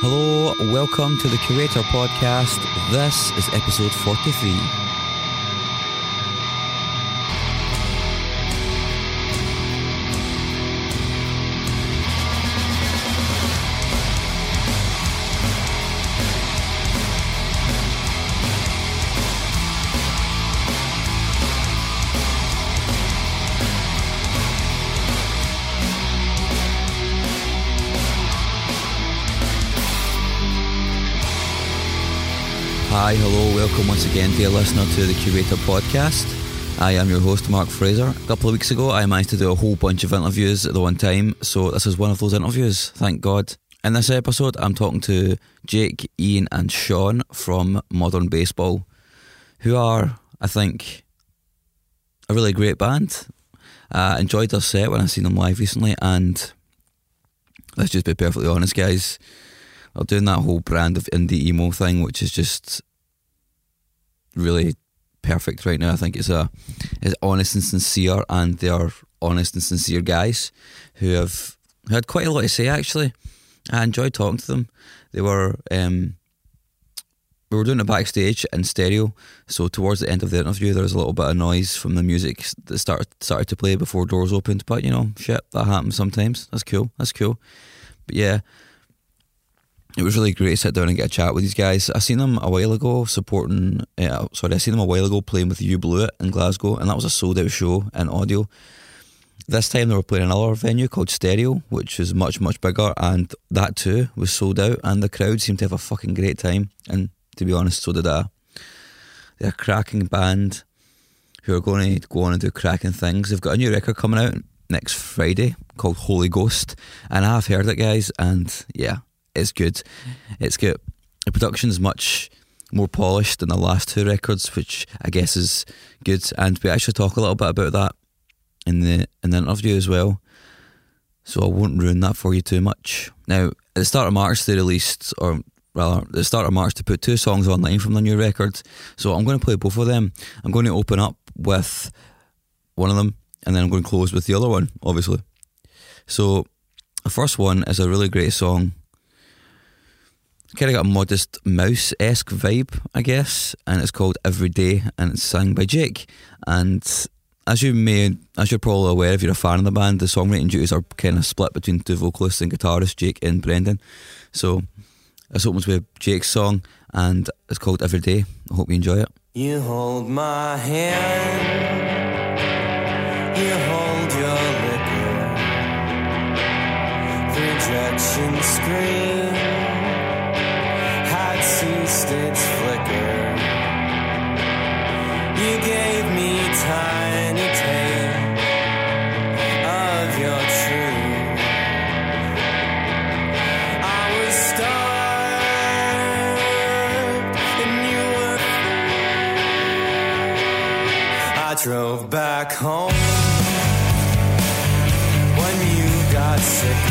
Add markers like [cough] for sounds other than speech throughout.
Hello, welcome to the Curator Podcast. This is episode 43. Hi, hello, welcome once again, dear listener, to the Curator Podcast. I am your host, Mark Fraser. A couple of weeks ago, I managed to do a whole bunch of interviews at the one time, so this is one of those interviews, thank God. In this episode, I'm talking to Jake, Ian, and Sean from Modern Baseball, who are, I think, a really great band. I uh, enjoyed their set when I seen them live recently, and let's just be perfectly honest, guys. They're doing that whole brand of indie emo thing, which is just really perfect right now. I think it's a it's honest and sincere, and they are honest and sincere guys who have had quite a lot to say. Actually, I enjoyed talking to them. They were um, we were doing it backstage in stereo, so towards the end of the interview, there was a little bit of noise from the music that started started to play before doors opened. But you know, shit, that happens sometimes. That's cool. That's cool. But yeah, it was really great to sit down and get a chat with these guys. I seen them a while ago supporting. Uh, sorry, I seen them a while ago playing with You Blew It in Glasgow, and that was a sold out show in audio. This time they were playing another venue called Stereo, which is much much bigger, and that too was sold out, and the crowd seemed to have a fucking great time. And to be honest, so did I. They're a cracking band who are going to go on and do cracking things. They've got a new record coming out next Friday called Holy Ghost, and I've heard it, guys, and yeah, it's good. It's good. The production is much more polished than the last two records, which I guess is good. And we actually talk a little bit about that in the in the interview as well. So I won't ruin that for you too much. Now, at the start of March, they released, or rather, the start of March, they put two songs online from the new record. So I'm going to play both of them. I'm going to open up with one of them, and then I'm going to close with the other one, obviously. So the first one is a really great song kind of got a modest mouse esque vibe, I guess, and it's called Every Day, and it's sung by Jake. And as you may, as you're probably aware, if you're a fan of the band, the songwriting duties are kind of split between two vocalists and guitarists, Jake and Brendan. So this opens with Jake's song, and it's called Every Day. I hope you enjoy it. You hold my hand, you hold your liquor, ceased its flicker. You gave me tiny taste of your truth. I was starved and you were free. I drove back home when you got sicker.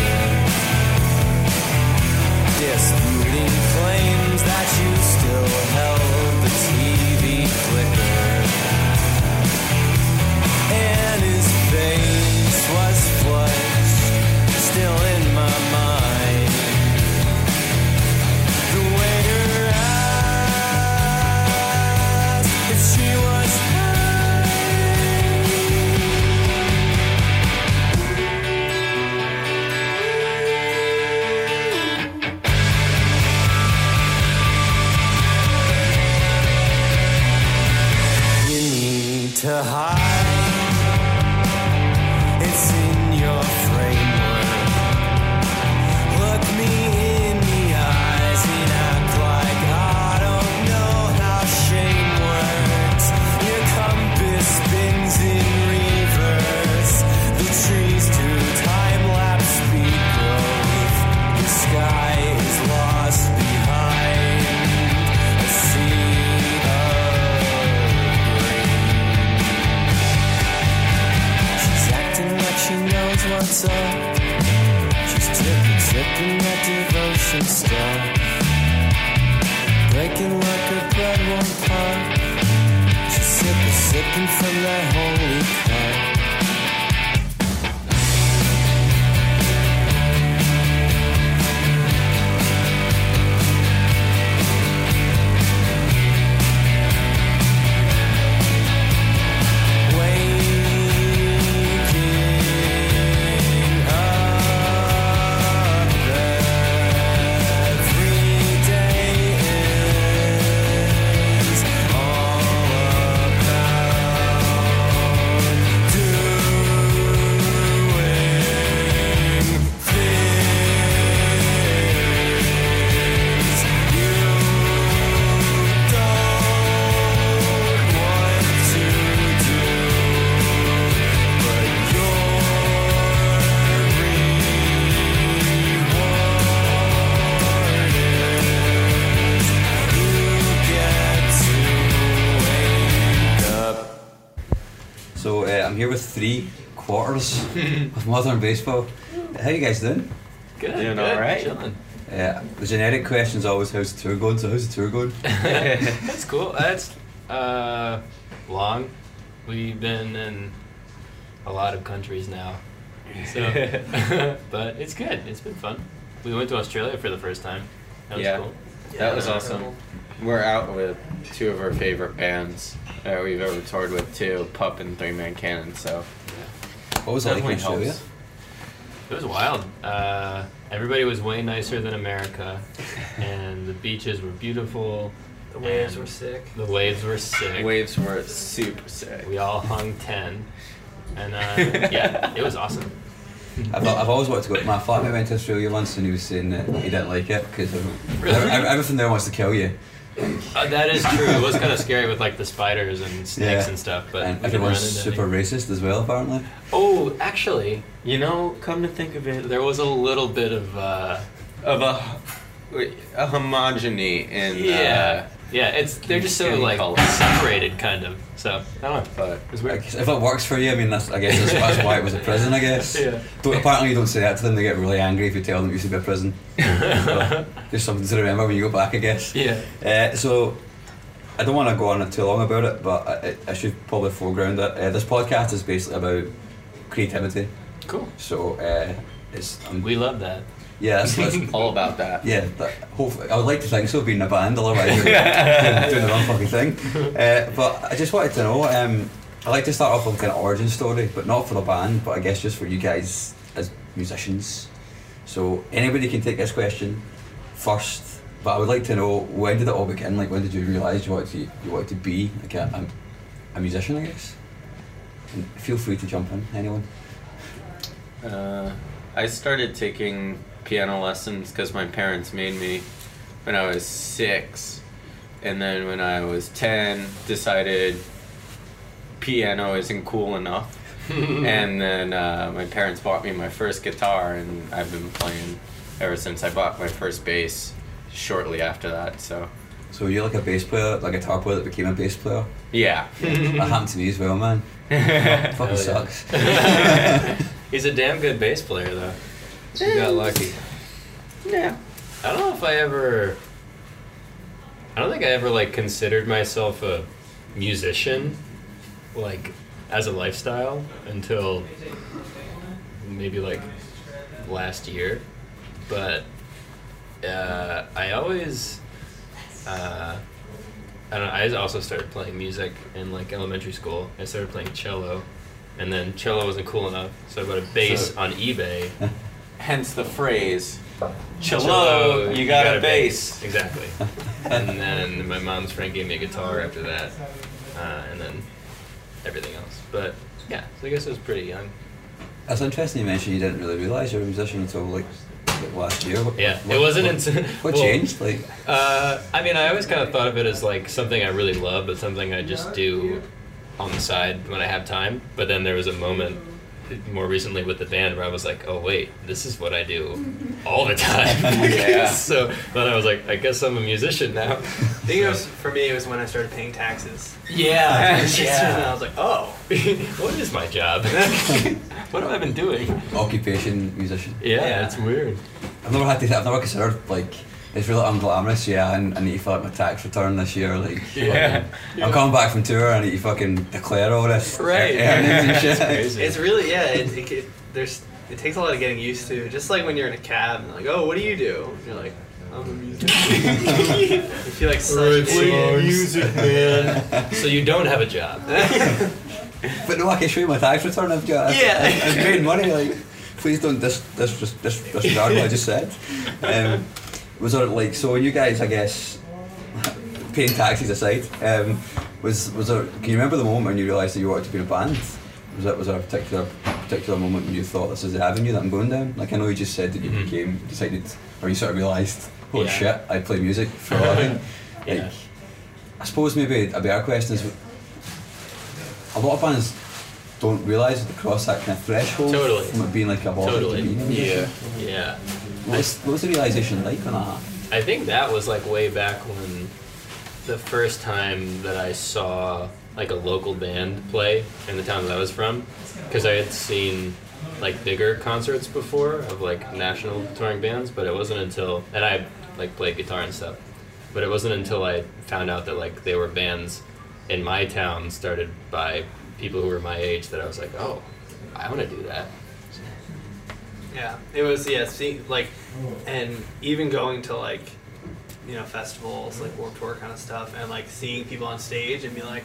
dancer. She's tripping, tripping that devotion stuff. Breaking like a bread one pot. She's sipping, sipping from that holy cup. Here with three quarters of modern baseball. How you guys doing? Good. Doing good, alright. Chilling. Uh, the generic question is always how's the tour going? So how's the tour going? [laughs] That's cool. That's uh, long. We've been in a lot of countries now, so [laughs] but it's good. It's been fun. We went to Australia for the first time. That was Yeah. cool. That was Yeah. awesome. We're out with two of our favorite bands that we've ever toured with too, Pup and Three Man Cannon. So What was it like in definitely Australia? helps. It was wild. Uh, everybody was way nicer than America, [laughs] and the beaches were beautiful. The waves and were sick. The waves were sick. Waves were super sick. We all hung ten, and uh, [laughs] yeah, it was awesome. I've, I've always wanted to go. My flatmate went to Australia once and he was saying that he didn't like it because Really? everything there wants to kill you. Uh, that is true. It was kind of scary with like the spiders and snakes Yeah. and stuff, but and everyone's super any. racist as well, apparently. Oh, actually, You know, come to think of it, there was a little bit of uh, of a a homogeny in yeah, yeah. It's they're just so like separated, kind of. So I don't know. but It's weird. if it works for you, I mean, that's, I guess that's, that's why it was a prison, I guess. [laughs] Yeah. Don't, apparently, you don't say that to them, they get really angry if you tell them it used to be a prison. [laughs] So, just something to remember when you go back, I guess. Yeah. Uh, so, I don't want to go on too long about it, but I, I should probably foreground it. Uh, this podcast is basically about creativity. Cool. So, uh, it's. Um, We love that. Yeah, [laughs] that's, that's, all about that. yeah, that, hopefully, I would like to think so, being a band, otherwise doing, [laughs] doing the wrong fucking thing. Uh, but I just wanted to know, um, I like to start off with kind of origin story, but not for the band, but I guess just for you guys as musicians. So anybody can take this question first, but I would like to know when did it all begin? Like when did you realise you wanted to you wanted to be like a, a, a musician? I guess. And feel free to jump in, anyone. Uh, I started taking piano lessons because my parents made me when I was six, and then when I was ten, decided piano isn't cool enough, [laughs] and then uh, my parents bought me my first guitar, and I've been playing ever since. I bought my first bass shortly after that, so So you're like a bass player, like a guitar player that became a bass player. yeah. that happened to me as well, man. [laughs] Fucking sucks. [laughs] He's a damn good bass player, though. You got lucky. yeah. I don't know if I ever. I don't think I ever like considered myself a musician, like as a lifestyle until maybe like last year, but uh, I always. Uh, I don't know, I also started playing music in like elementary school. I started playing cello, and then cello wasn't cool enough, so I bought a bass So- on eBay. [laughs] Hence the phrase. Cello, Cello, you got a bass. Exactly. and then my mom's friend gave me a guitar after that, uh, and then everything else. But yeah, so I guess I was pretty young. That's interesting you mentioned you didn't really realise you were a musician until like, last year. What, Yeah, what- it wasn't what, until What [laughs] well, changed? Like, Uh, I mean, I always kind of thought of it as like something I really love, but something I just do on the side when I have time. But then there was a moment more recently with the band where I was like, oh wait, this is what I do mm-hmm. all the time. [laughs] [laughs] Yeah. so then I was like, I guess I'm a musician now. I think it was for me. It was when I started paying taxes. Yeah, [laughs] Yeah. And I was like, oh, what is my job? what have I been doing? occupation musician. Yeah, Yeah. it's weird. I've never had to. I've never considered like it's really unglamorous. Yeah, I, I need to fill out my tax return this year. Like, [laughs] Yeah. fucking- I'm coming back from tour. I need to fucking declare all this Right. earnings and shit. It's really yeah. It, it, it there's it takes a lot of getting used to. Just like when you're in a cab and like, oh, what do you do? And you're like, I'm a musician. [laughs] you feel like such an idiot. man. [laughs] so you don't have a job. But no, I can show you my tax return. I've got. Yeah. I've, I've made money. Like, please don't dis, dis, dis, dis, disregard what I just said. Um, was there like so? You guys, I guess, [laughs] paying taxes aside, um, was was there? Can you remember the moment when you realised that you wanted to be in a band? Was that was there a particular particular moment when you thought this is the avenue that I'm going down? Like I know you just said that you Mhm. became decided, or you sort of realised, holy Yeah. shit, I play music for a [laughs] living. Yeah. Like, I suppose maybe a better question is a lot of bands don't realise that they cross that kind of threshold Totally. from it being like a hobby Totally. to being a musician. Yeah. Yeah. What was, what was the realisation like on that? I think that was like way back when the first time that I saw like a local band play in the town that I was from, because I had seen like bigger concerts before of like national touring bands, but it wasn't until and I like played guitar and stuff, but it wasn't until I found out that like they were bands in my town started by people who were my age that I was like, oh, I want to do that. Yeah, it was yeah, see, like, and even going to like, you know, festivals like Warped Tour kind of stuff, and like seeing people on stage and be like,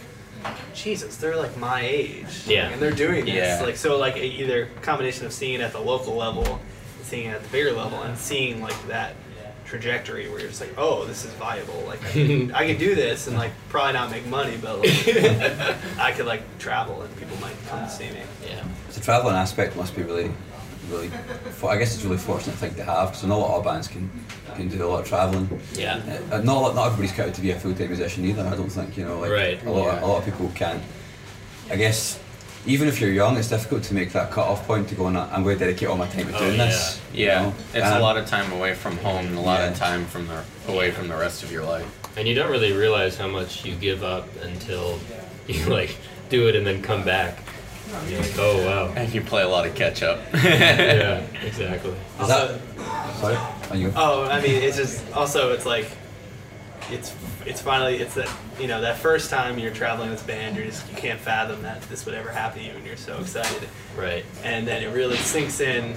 Jesus, they're like my age, Yeah. and they're doing this, Yeah. like so like either combination of seeing it at the local level, seeing it at the bigger level, and seeing like that trajectory where you're just like, oh, this is viable, like I could, [laughs] I can do this, and like probably not make money, but like [laughs] I could like travel and people might come see me. Yeah. The travelling aspect must be really, really. fo- I guess it's a really fortunate thing to have because not a lot of bands can can do a lot of travelling. Yeah. Uh, not not everybody's cut out to be a full time musician either. I don't think you know. Like, Right, A lot yeah. a lot of people can't. I guess even if you're young, it's difficult to make that cut off point to go. And I'm going to dedicate all my time to Oh, doing yeah. this. you Yeah, know? it's And a lot of time away from home and a lot Yeah. of time from the away from the rest of your life. And you don't really realize how much you give up until you like do it and then come back. And you're like, oh wow. And you play a lot of catch up. [laughs] yeah, exactly. Is that? Sorry. On you. Oh, I mean, it's just also it's like it's it's finally it's that you know that first time you're traveling with band, you're just you can't fathom that this would ever happen to you, and you're so excited, Right. and then it really sinks in.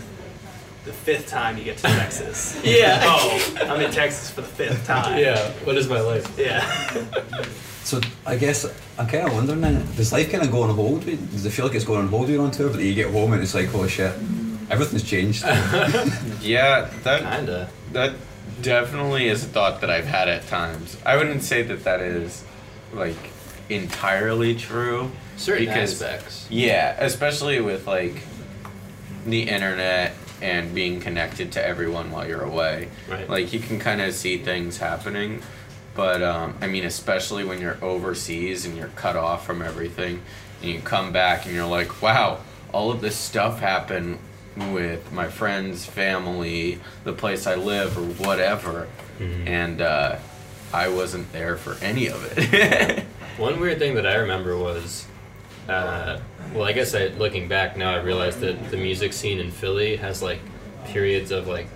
The fifth time you get to [laughs] Texas. Yeah. Oh, I'm in Texas for the fifth time. Yeah. What is my life? Yeah. [laughs] So I guess I'm kind of wondering then, does life kind of go on hold? Does it feel like it's going on hold when you're on tour, but then you get home and it's like, oh shit, everything's changed. [laughs] yeah, that Kinda. that definitely is a thought that I've had at times. I wouldn't say that that is like entirely true. Certain because- aspects. Yeah, especially with like the internet and being connected to everyone while you're away. Right. Like you can kind of see things happening, but um, I mean, especially when you're overseas and you're cut off from everything, and you come back and you're like, wow, all of this stuff happened with my friends, family, the place I live, or whatever, and uh, I wasn't there for any of it. [laughs] One weird thing that I remember was, uh, well, I guess I, looking back now, I realized that the music scene in Philly has like periods of like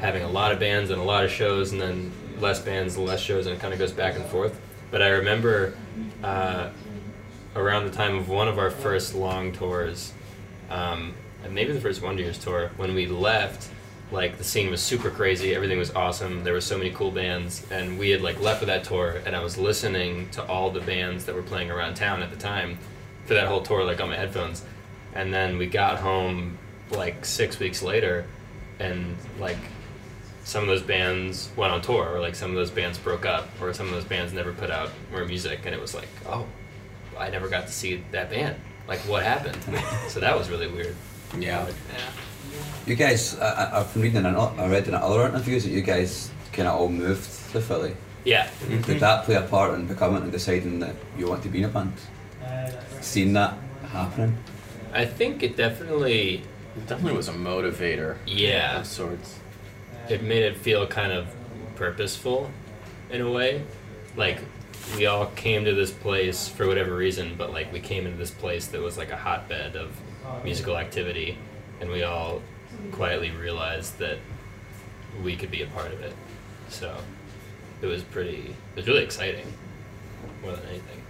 having a lot of bands and a lot of shows, and then less bands less shows, and it kind of goes back and forth. But I remember uh, around the time of one of our first long tours, um, and maybe the first Wonder Years tour, when we left, like the scene was super crazy, everything was awesome, there were so many cool bands, and we had like left with that tour, and I was listening to all the bands that were playing around town at the time for that whole tour, like on my headphones, and then we got home like six weeks later, and like some of those bands went on tour, or like some of those bands broke up, or some of those bands never put out more music, and it was like, oh, I never got to see that band. Like, what happened? [laughs] so that was really weird. yeah. Yeah. You guys, I, I- I've been reading, in, o- I read in other interviews that you guys kind of all moved to Philly. Yeah. Did mm-hmm. that play a part in becoming and deciding that you want to be in a band? Seen that happening? I think it definitely, It definitely was a motivator yeah, of sorts. It made it feel kind of purposeful in a way. Like, we all came to this place for whatever reason, but like, we came into this place that was like a hotbed of musical activity, and we all quietly realized that we could be a part of it. So it was pretty. It was really exciting, more than anything.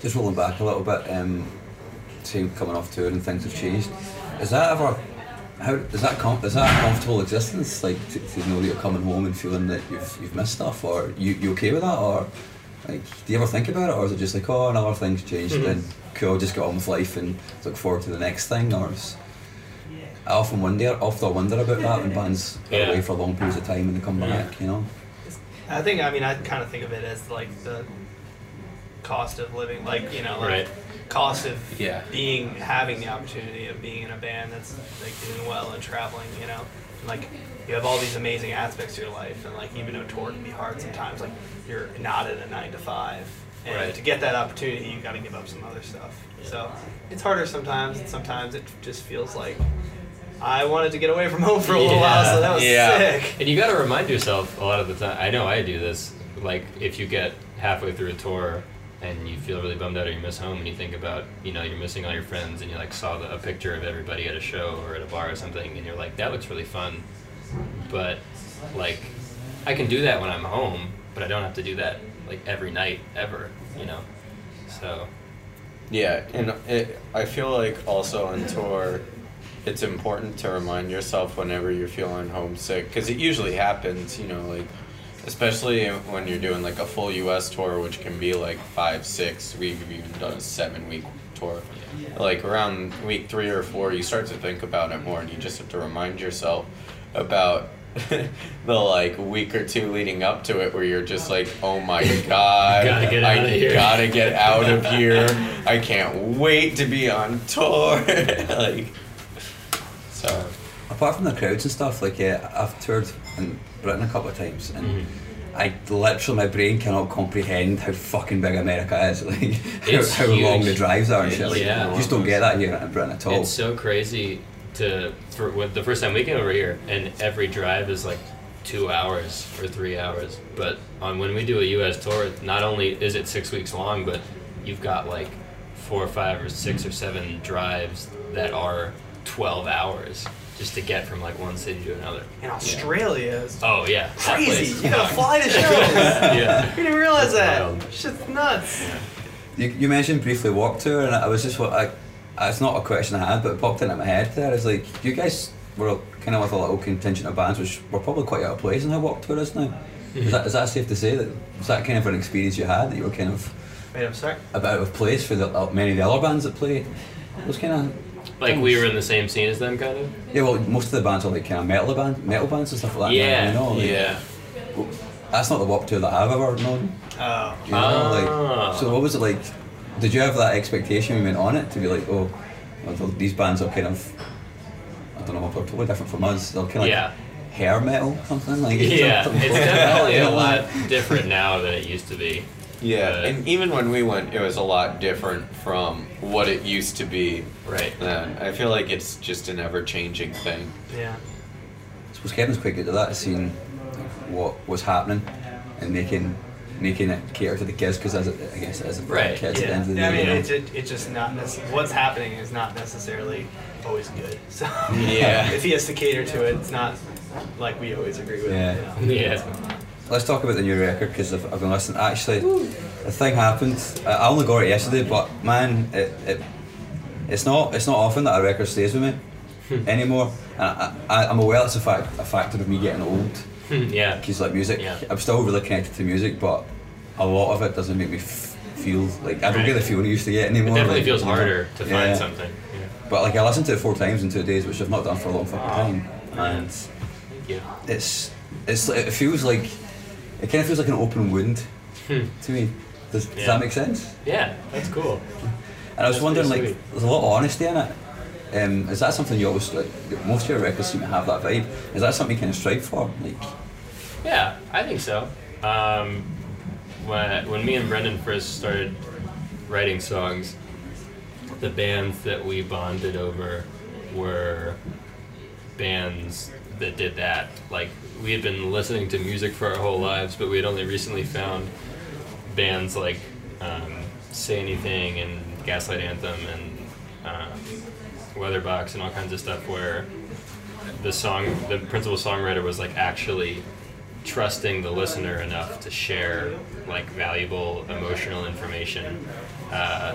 Just rolling back a little bit, um, coming off tour and things have changed. Is that ever? How is that? Com- is that a comfortable existence? Like to, to know that you're coming home and feeling that you've you've missed stuff, or you you okay with that, or like do you ever think about it, or is it just like oh another thing's changed, Mhm. then cool, just get on with life and look forward to the next thing, or is, I often wonder, often wonder about that when bands are Yeah. away for long periods of time and they come back, you know. I think I mean I kind of think of it as like the cost of living, like you know, like Right. Cost of Yeah. being having the opportunity of being in a band that's like doing well and traveling. You know, and, like you have all these amazing aspects to your life, and like even though tour can be hard sometimes, like you're not in a nine to five, and Right. to get that opportunity, you got to give up some other stuff. So it's harder sometimes, and sometimes it just feels like. I wanted to get away from home for a little while, so that was Yeah. sick. And you got to remind yourself a lot of the time. I know I do this. Like if you get halfway through a tour and you feel really bummed out or you miss home and you think about you know you're missing all your friends and you like saw the, a picture of everybody at a show or at a bar or something and you're like that looks really fun, but like I can do that when I'm home, but I don't have to do that like every night ever. You know, so Yeah, and it, I feel like also on tour, it's important to remind yourself whenever you're feeling homesick because it usually happens. You know, like especially when you're doing like a full U.S. tour, which can be like five, six. We've even done a seven-week tour. Like around week three or four, you start to think about it more, and you just have to remind yourself about [laughs] the like week or two leading up to it where you're just like oh my [laughs] god Gotta get I outta here." gotta get out of here [laughs] I can't wait to be on tour like so apart from the crowds and stuff, like yeah I've toured in Britain a couple of times, and Mm-hmm. I literally my brain cannot comprehend how fucking big America is, [laughs] like It's how, how long the drives are and shit. Like, Yeah. you just don't get that here in Britain at all. It's so crazy to for when the first time we came over here, and every drive is like two hours or three hours. But on when we do a U.S. tour, not only is it six weeks long, but you've got like four or five or six or seven drives that are twelve hours just to get from like one city to another. And Australia is Oh yeah, that crazy. place- You gotta [laughs] fly to shows. [laughs] yeah. You didn't realize It's that. wild. Shit's nuts. You, you mentioned briefly Warped Tour, and I was just what I. It's not a question I had, but it popped into my head there. It's like you guys were kind of with a little contingent of bands, which were probably quite out of place in how Warped Tour is now. Is that is that safe to say that was that kind of an experience you had that you were kind of Wait, I'm sorry. a bit out of place for the, uh, many of the other bands that play? It was kind of Like we were in the same scene as them, kind of. Yeah, well, most of the bands are like kind of metal band, metal bands and stuff like that. Yeah, you know, like, yeah. That's not the Warped Tour that I've ever known. Oh. You know, Ah. like, so what was it like? Did you have that expectation when you went on it to be like, oh, well, these bands are kind of, I don't know, they're totally different from us. They're kind of like hair metal, something like. [laughs] Yeah, something it's definitely a [laughs] lot different now than it used to be. Yeah Uh, and even when we went it was a lot different from what it used to be Right. then I feel like it's just an ever-changing thing Yeah. I suppose Kevin's quite good at that, seeing what was happening and making making it cater to the kids because as I guess as for Right, the kids at the Yeah. end of the Yeah, I mean, you know. it's, it, it's just not necessarily, what's happening is not necessarily always good. [laughs] So Yeah. if he has to cater to it, it's not like we always agree with. Yeah. You know? Yeah. Let's talk about the new record because I've, I've been listening. Actually, the thing happened. I only got it yesterday, but man, it, it it's not it's not often that a record stays with me hmm. anymore. And I, I'm aware it's a fact a factor of me getting old hmm, yeah. because like music, Yeah. I'm still really connected to music, but a lot of it doesn't make me f- feel like I don't Right. get the feeling I used to get It anymore. definitely like, feels harder to Yeah. find something. Yeah. But like I listened to it four times in two days, which I've not done for a long fucking ah. time, and you. it's it's it feels like it kind of feels like an open wound Hmm. to me. Does, does that make sense? Yeah, that's cool. And I was wondering, like, sweet. there's a lot of honesty in it. Um, is that something you always like? Most of your records seem to have that vibe. Is that something you kind of strive for? Like, Yeah, I think so. Um, when, when me and Brendan first started writing songs, the bands that we bonded over were bands that did that. Like, we had been listening to music for our whole lives, but we had only recently found bands like um, Say Anything and Gaslight Anthem and um, Weatherbox and all kinds of stuff where the song, the principal songwriter was like actually trusting the listener enough to share like valuable emotional information. Uh,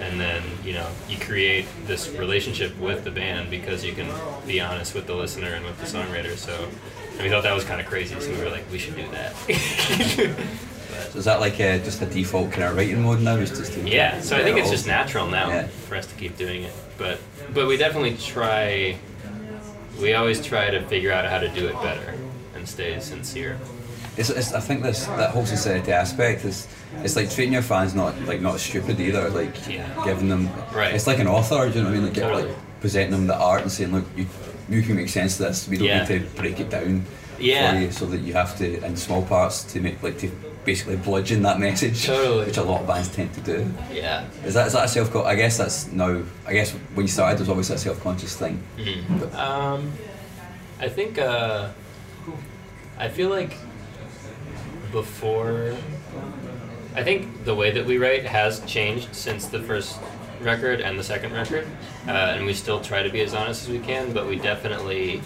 and then you know you create this relationship with the band because you can be honest with the listener and with the songwriter. So and we thought that was kind of crazy. So we were like, we should do that. [laughs] So is that like a, just a default kind of writing mode now? Is just Yeah, so I think it's just natural now Yeah. for us to keep doing it. But but we definitely try. We always try to figure out how to do it better and stay sincere. It's, it's, I think this that whole sincerity aspect is it's like treating your fans not like not stupid either. Like Yeah. giving them Right. It's like an author. Do you know what I mean? Like, get- like presenting them the art and saying, look, you you can make sense of this. We don't Yeah. need to break it down Yeah. for you, so that you have to in small parts to make like to basically bludgeon that message. Totally. Which a lot of bands tend to do. Yeah. Is that is that a self? I guess that's now. I guess when you started, there's always that self conscious thing. Um, I think uh, I feel like before. I think the way that we write has changed since the first record and the second record, uh, and we still try to be as honest as we can. But we definitely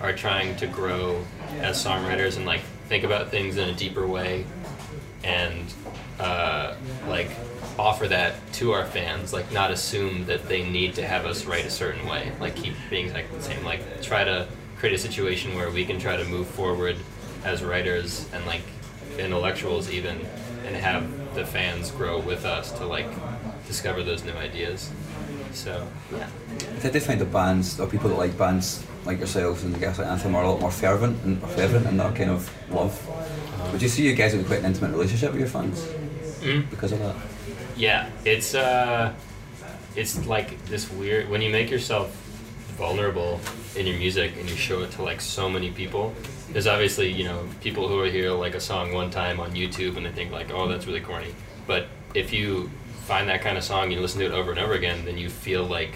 are trying to grow as songwriters and like think about things in a deeper way, and uh, like offer that to our fans. Like not assume that they need to have us write a certain way. Like keep being like the same. Like try to create a situation where we can try to move forward as writers and like intellectuals even and have the fans grow with us to like discover those new ideas so yeah I Did they find the bands or people that like bands like yourselves and the Gaslight Anthem are a lot more fervent and fervent in that kind of love? Would you see you guys have quite an intimate relationship with your fans Mm. because of that? yeah it's uh it's like this weird when you make yourself vulnerable in your music and you show it to like so many people there's obviously you know people who are hear like a song one time on youtube and they think like oh that's really corny but if you find that kind of song you listen to it over and over again then you feel like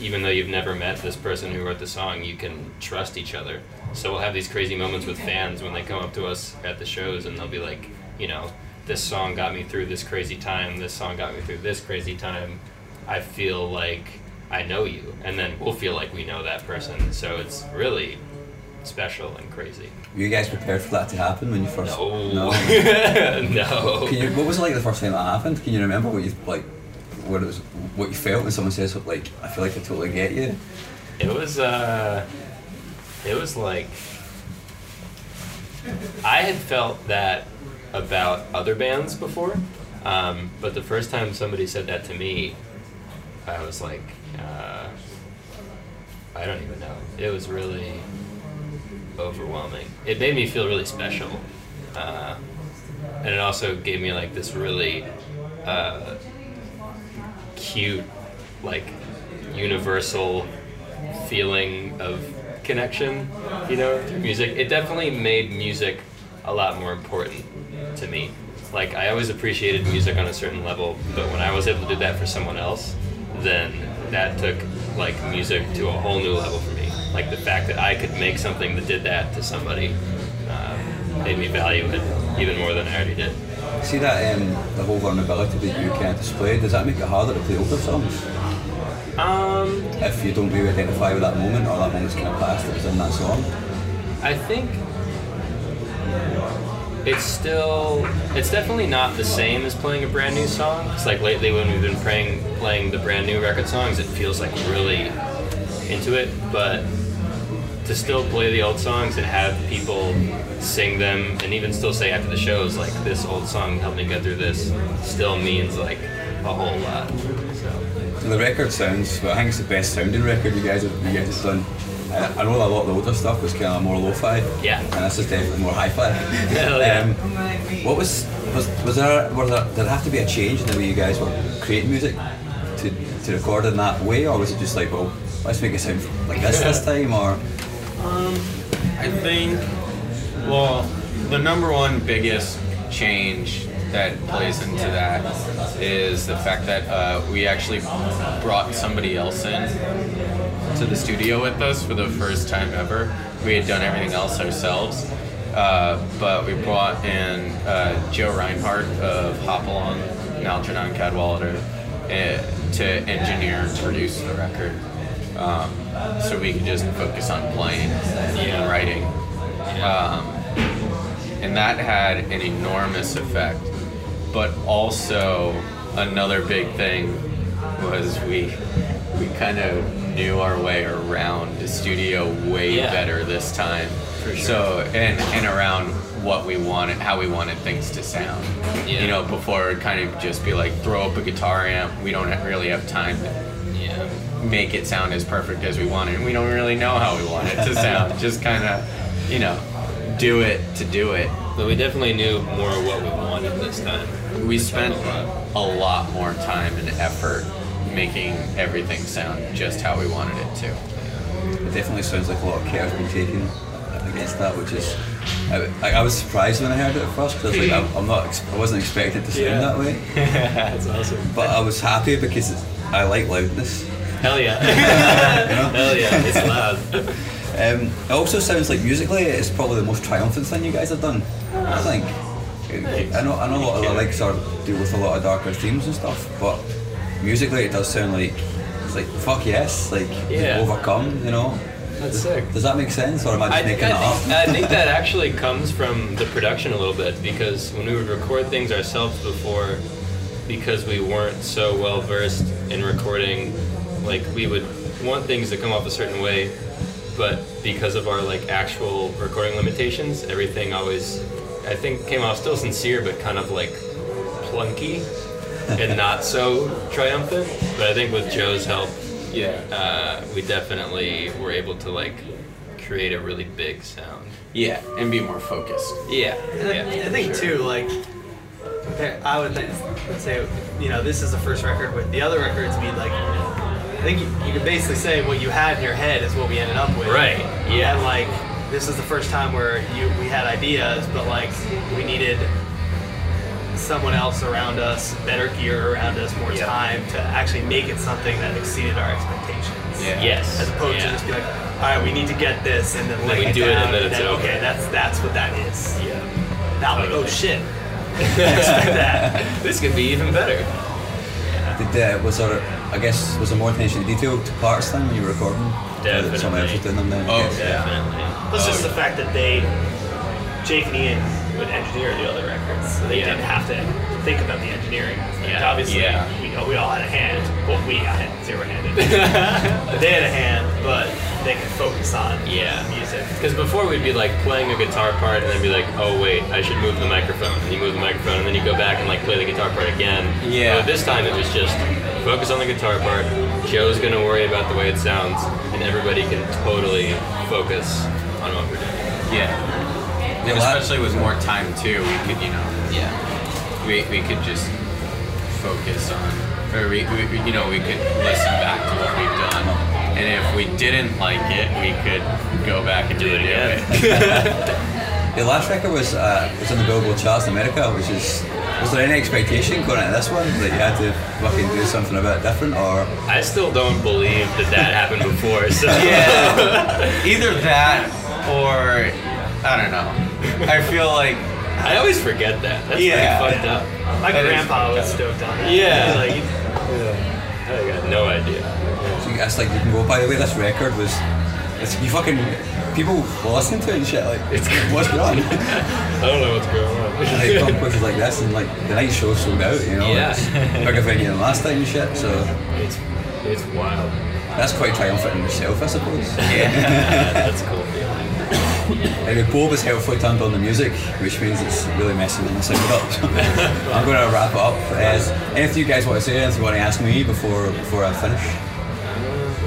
even though you've never met this person who wrote the song, you can trust each other. So we'll have these crazy moments with fans when they come up to us at the shows and they'll be like, you know, this song got me through this crazy time, this song got me through this crazy time. I feel like I know you. And then we'll feel like we know that person. So it's really special and crazy. Were you guys prepared for that to happen when you first? No. No. [laughs] no. Can you, what was it like the first time that happened? Can you remember what you like? What it was? What you felt when someone says like, "I feel like I totally get you." It was uh it was like I had felt that about other bands before. Um, but the first time somebody said that to me, I was like, uh, I don't even know. It was really overwhelming. It made me feel really special. Uh, and it also gave me like this really uh, cute, like universal feeling of connection, you know, through music. It definitely made music a lot more important to me. Like I always appreciated music on a certain level, but when I was able to do that for someone else, then that took like music to a whole new level for me. Like the fact that I could make something that did that to somebody um, made me value it even more than I already did. See that um, the whole vulnerability that you kind of displayed. Does that make it harder to play older songs Um, if you don't really identify with that moment or that moment's kind of past that was in that song? I think it's still it's definitely not the same as playing a brand new song. It's like lately when we've been playing playing the brand new record songs, it feels like really into it. But to still play the old songs and have people sing them and even still say after the shows like this old song helped me get through this still means like a whole lot. So the record sounds. Well, I think it's the best sounding record you guys have, you guys have done. I, I know a lot of the older stuff was kind of more lo-fi. Yeah. And this is definitely more hi-fi. Hell [laughs] yeah. Um, what was was was there? Was there? Did there have to be a change in the way you guys were creating music to to record in that way, or was it just like, well, let's make it sound like this this time, or I think, well, the number one biggest change that plays into that is the fact that uh, we actually brought somebody else in to the studio with us for the first time ever. We had done everything else ourselves, uh, but we brought in uh, Joe Reinhardt of Hop Along Algernon Cadwallader uh, to engineer and produce the record. Um, so we could just focus on playing and writing. Um, and that had an enormous effect. But also another big thing was we we kind of knew our way around the studio way Yeah. better this time. For sure. So and and around what we wanted, how we wanted things to sound. Yeah. You know, before kind of just be like throw up a guitar amp. We don't really have time to. Make it sound as perfect as we want it. And we don't really know how we want it to sound. [laughs] just kind of, you know, do it to do it. But we definitely knew more what we wanted this time. We spent a lot more time and effort making everything sound just how we wanted it to. It definitely sounds like a lot of care has been taken against that, which is. I, I, I was surprised when I heard it at first because like, I'm, I'm not, I wasn't expecting it to sound Yeah. that way. [laughs] That's awesome. But I was happy because it's, I like loudness. Hell yeah. [laughs] Hell yeah. It's [laughs] loud. Um, it also sounds like musically it's probably the most triumphant thing you guys have done. I think. I know, I know a lot of the likes are deal with a lot of darker themes and stuff, but musically it does sound like it's like fuck yes, like Yeah. overcome, you know. That's sick. Does that make sense, or am I just I making I, that think, up? I think [laughs] that actually comes from the production a little bit because when we would record things ourselves before, because we weren't so well versed in recording, like we would want things to come off a certain way, but because of our like actual recording limitations, everything always, I think, came off still sincere, but kind of like plunky and [laughs] not so triumphant. But I think with Joe's help, Yeah. uh, we definitely were able to like create a really big sound. Yeah, and be more focused. Yeah, And I, I think too, like, I would think, say, you know, this is the first record with the other records. We like, I think you, you could basically say what you had in your head is what we ended up with. Right, yeah. And like, this is the first time where you we had ideas, but like, we needed someone else around us, better gear around us, more Yeah. time to actually make it something that exceeded our expectations. Yeah. Yes. As opposed yeah. to just be like, all right, we need to get this, and then then lay we it do it, down, and then it's over. okay, that's that's what that is. Yeah. Not like, oh shit. [laughs] Expect that. This could be even better. Did, uh, was there, I guess, was there more attention to detail to parts then when you were recording? Or that Someone else was doing them then? Oh, yeah. Definitely. Plus, just Oh, the um, fact that they, Jake and Ian, would engineer the other records, so they Yeah. didn't have to think about the engineering. aspect. Yeah. Obviously, Yeah. we know we all had a hand. Well, we had zero-handed. but [laughs] they had a hand, but they could focus on Yeah. music. Because before we'd be like playing a guitar part and then be like, oh wait, I should move the microphone. And you move the microphone and then you go back and like play the guitar part again. Yeah. But this time it was just focus on the guitar part. Joe's gonna worry about the way it sounds, and everybody can totally focus on what we're doing. Yeah. And especially with more time too, we could, you know, Yeah. we, we could just focus on, or we, we, you know, we could listen back to what we've done. And if we didn't like it, we could go back and Do it again. [laughs] The last record was uh, was on the Billboard charts in America, which is. Was there any expectation going into this one that you had to fucking do something a bit different, or I still don't believe that that happened before. So [laughs] Yeah. [laughs] Either that or, I don't know. I feel like, I always forget that. That's Yeah. pretty fucked up. My That is grandpa was stoked on that. Yeah. Like, I got no idea. so you guys like you can go? By the way, this record was. It's, you fucking people were listening to it and shit. Like, it's what's going on? [laughs] I don't know what's going on. like come places like this and like the night show sold out. You know, Yeah. it's bigger venue than last time and shit. So It's it's wild. that's quite triumphant in itself, I suppose. Yeah, [laughs] that's cool feeling. Anyway, Bob has helpfully turned on the music, which means it's really messing with my sound up. [laughs] I'm going to wrap up. Uh, anything you guys want to say? Anything you want to ask me before before I finish?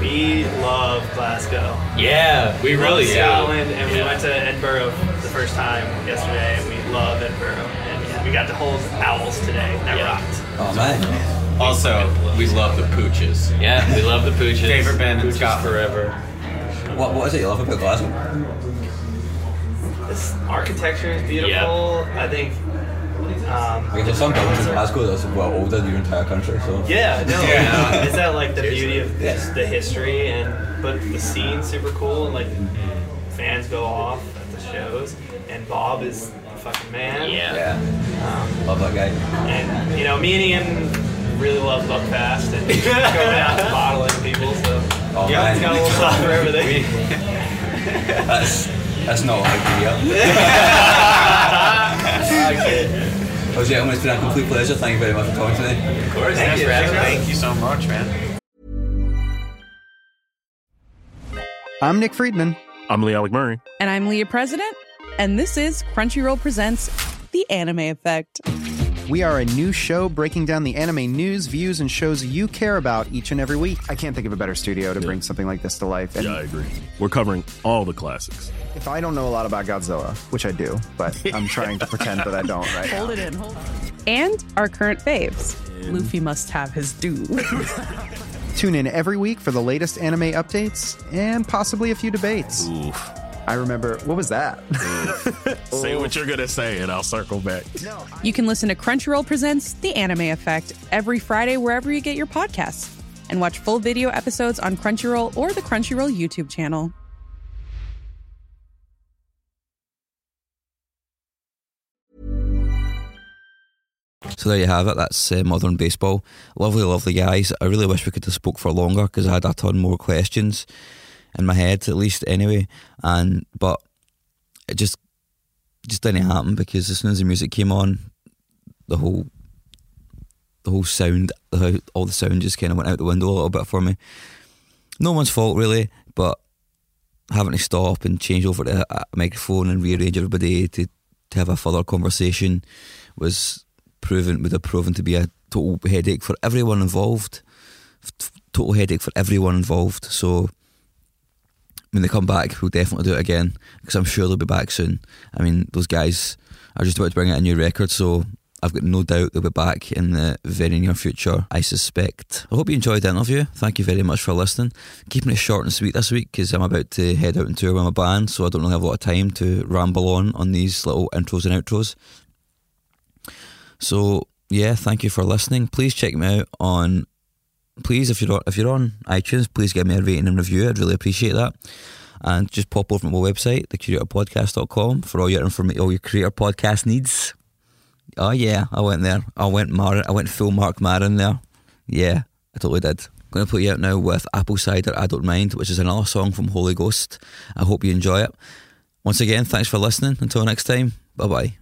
We love Glasgow. Yeah, we We really love do. Scotland, and we went to Edinburgh the first time yesterday, and we love Edinburgh. And we got to hold owls today. That Yeah. rocked. Oh man, also, we love the pooches. Yeah, we love the pooches. Favorite band in pooches Scotland. forever. what what is it you love about Glasgow? This architecture is beautiful. I think. Um, Because there's some buildings in Glasgow that's well older than your entire country. So yeah, no, [laughs] Yeah. is that like the beauty of Yeah. just the history and but the scene's super cool and like fans go off at the shows and Bob is the fucking man. Yeah. yeah, Um, love that guy. and you know, me and Ian really love Buckfast and [laughs] going out and bottling people. So Oh, Yeah, man. it's got a little something for everything. [laughs] That's that's not what I Oh, gentlemen, it's been a complete pleasure. Thank you very much for talking to me. Of course, Thank thanks you. for. Thank you so much, man. I'm Nick Friedman. I'm Lee Alec Murray. And I'm Leah President, and this is Crunchyroll Presents The Anime Effect. We are a new show breaking down the anime news, views, and shows you care about each and every week. I can't think of a better studio to bring something like this to life. And Yeah, I agree. We're covering all the classics. If I don't know a lot about Godzilla, which I do, but I'm trying to pretend that I don't right Hold now. it in, hold it. And our current faves. Luffy must have his due. [laughs] Tune in every week for the latest anime updates and possibly a few debates. Oof. I remember what was that? Say what you're gonna say, and I'll circle back. you can listen to Crunchyroll Presents The Anime Effect every Friday wherever you get your podcasts. And watch full video episodes on Crunchyroll or the Crunchyroll YouTube channel. So there you have it. That's uh, modern baseball. Lovely, lovely guys. I really wish we could have spoke for longer because I had a ton more questions in my head, at least anyway. And but it just just didn't happen because as soon as the music came on, the whole the whole sound, the, whole- all the sound just kind of went out the window a little bit for me. No one's fault really, but having to stop and change over a microphone and rearrange everybody to, to have a further conversation was proven would have proven to be a total headache for everyone involved. Total headache for everyone involved. So when they come back, we'll definitely do it again because I'm sure they'll be back soon. I mean, those guys are just about to bring out a new record, so I've got no doubt they'll be back in the very near future. I suspect. I hope you enjoyed the interview. Thank you very much for listening. Keeping it short and sweet this week because I'm about to head out and tour with my band, so I don't really have a lot of time to ramble on on these little intros and outros. So yeah, thank you for listening. Please check me out on. Please, if you're on, if you're on iTunes, please give me a rating and review. I'd really appreciate that. And just pop over to my website, thecreatorpodcast.com, for all your informa- all your creator podcast needs. Oh yeah, I went there. I went Mar- I went full Mark Maron there. Yeah, I totally did. I'm gonna put you out now with Apple Cider I Don't Mind, which is another song from Holy Ghost. I hope you enjoy it. Once again, thanks for listening. Until next time, bye bye.